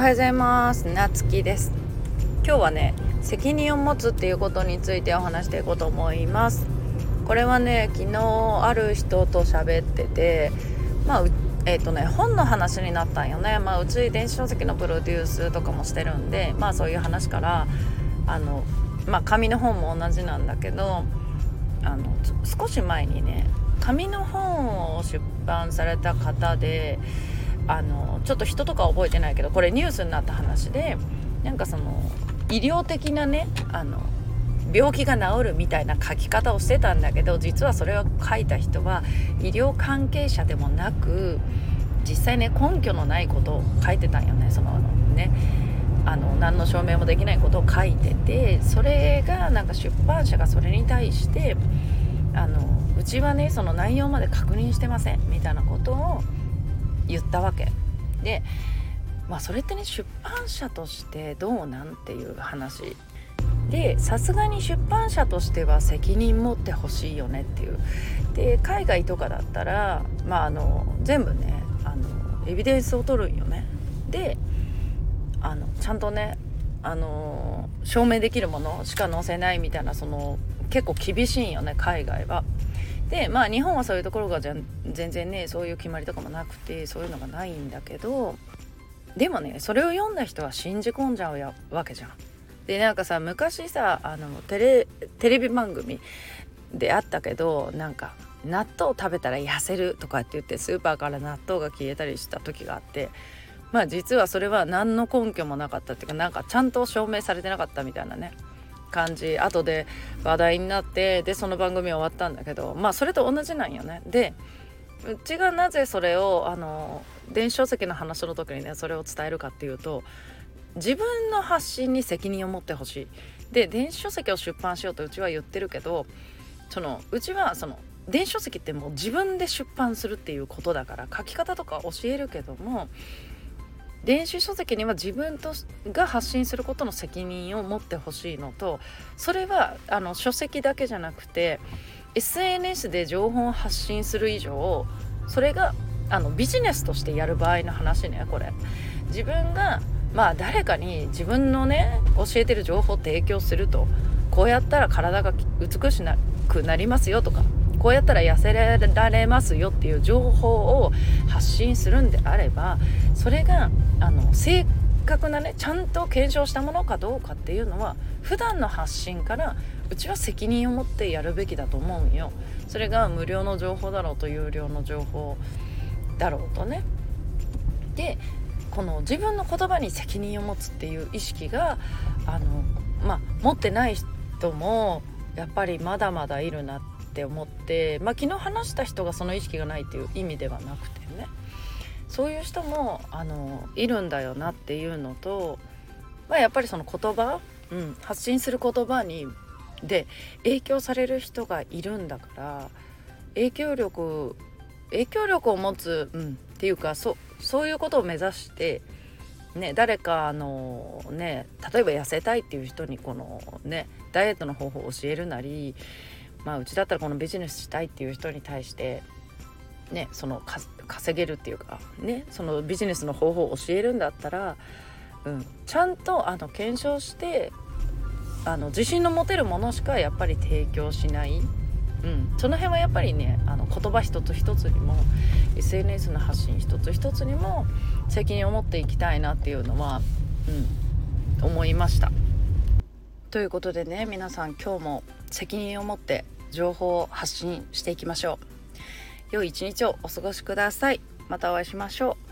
おはようございます。なつきです。今日はね責任を持つっていうことについてお話していこうと思います。これはね昨日ある人と喋っててまあえーとね、本の話になったんよね、まあ、うち電子書籍のプロデュースとかもしてるんで、まあ、そういう話からあの、まあ、紙の本も同じなんだけどあの少し前にね紙の本を出版された方であのちょっと人とか覚えてないけどこれニュースになった話でなんかその医療的なねあの病気が治るみたいな書き方をしてたんだけど実はそれを書いた人は医療関係者でもなく実際ね根拠のないことを書いてたんよねそのねあの何の証明もできないことを書いててそれがなんか出版社がそれに対してあのうちはねその内容まで確認してませんみたいなことを言ったわけ。でまあそれってね出版社としてどうなんていう話。でさすがに出版社としては責任持ってほしいよねっていう。で海外とかだったらまああの全部ねあのエビデンスを取るんよね。であのちゃんとねあの証明できるものしか載せないみたいなその結構厳しいんよね海外は。でまあ日本はそういうところが全然ねそういう決まりとかもなくてそういうのがないんだけどでもねそれを読んだ人は信じ込んじゃうやわけじゃん。でなんかさ昔さあのテレテレビ番組であったけどなんか納豆食べたら痩せるとかって言ってスーパーから納豆が消えたりした時があってまあ実はそれは何の根拠もなかったっていうかなんかちゃんと証明されてなかったみたいなね感じ後で話題になってでその番組終わったんだけどまあそれと同じなんよね。でうちがなぜそれをあの電子書籍の話の時にねそれを伝えるかっていうと自分の発信に責任を持ってほしい。で電子書籍を出版しようとうちは言ってるけどそのうちはその電子書籍ってもう自分で出版するっていうことだから書き方とか教えるけども電子書籍には自分とが発信することの責任を持ってほしいのとそれはあの書籍だけじゃなくて SNS で情報を発信する以上それがあのビジネスとしてやる場合の話ねこれ。自分がまあ誰かに自分のね教えてる情報を提供するとこうやったら体が美しくなりますよとかこうやったら痩せられますよっていう情報を発信するんであればそれがあの正確なねちゃんと検証したものかどうかっていうのは普段の発信からうちは責任を持ってやるべきだと思うんよ。それが無料の情報だろうと有料の情報だろうとね。でこの自分の言葉に責任を持つっていう意識があの、まあ、持ってない人もやっぱりまだまだいるなっって思って、まあ、昨日話した人がその意識がないっていう意味ではなくてね。そういう人もあのいるんだよなっていうのと、まあ、やっぱりその言葉、うん、発信する言葉にで影響される人がいるんだから影響力影響力を持つ、うん、っていうかそそういうことを目指してね、誰かあのね例えば痩せたいっていう人にこのねダイエットの方法を教えるなり、まあ、うちだったらこのビジネスしたいっていう人に対してねその稼げるっていうかねそのビジネスの方法を教えるんだったら、うん、ちゃんとあの検証してあの自信の持てるものしかやっぱり提供しないうん、その辺はやっぱりねあの言葉一つ一つにも SNS の発信一つ一つにも責任を持っていきたいなっていうのは、うん、思いました。ということでね皆さん今日も責任を持って情報を発信していきましょう。良い一日をお過ごしください。またお会いしましょう。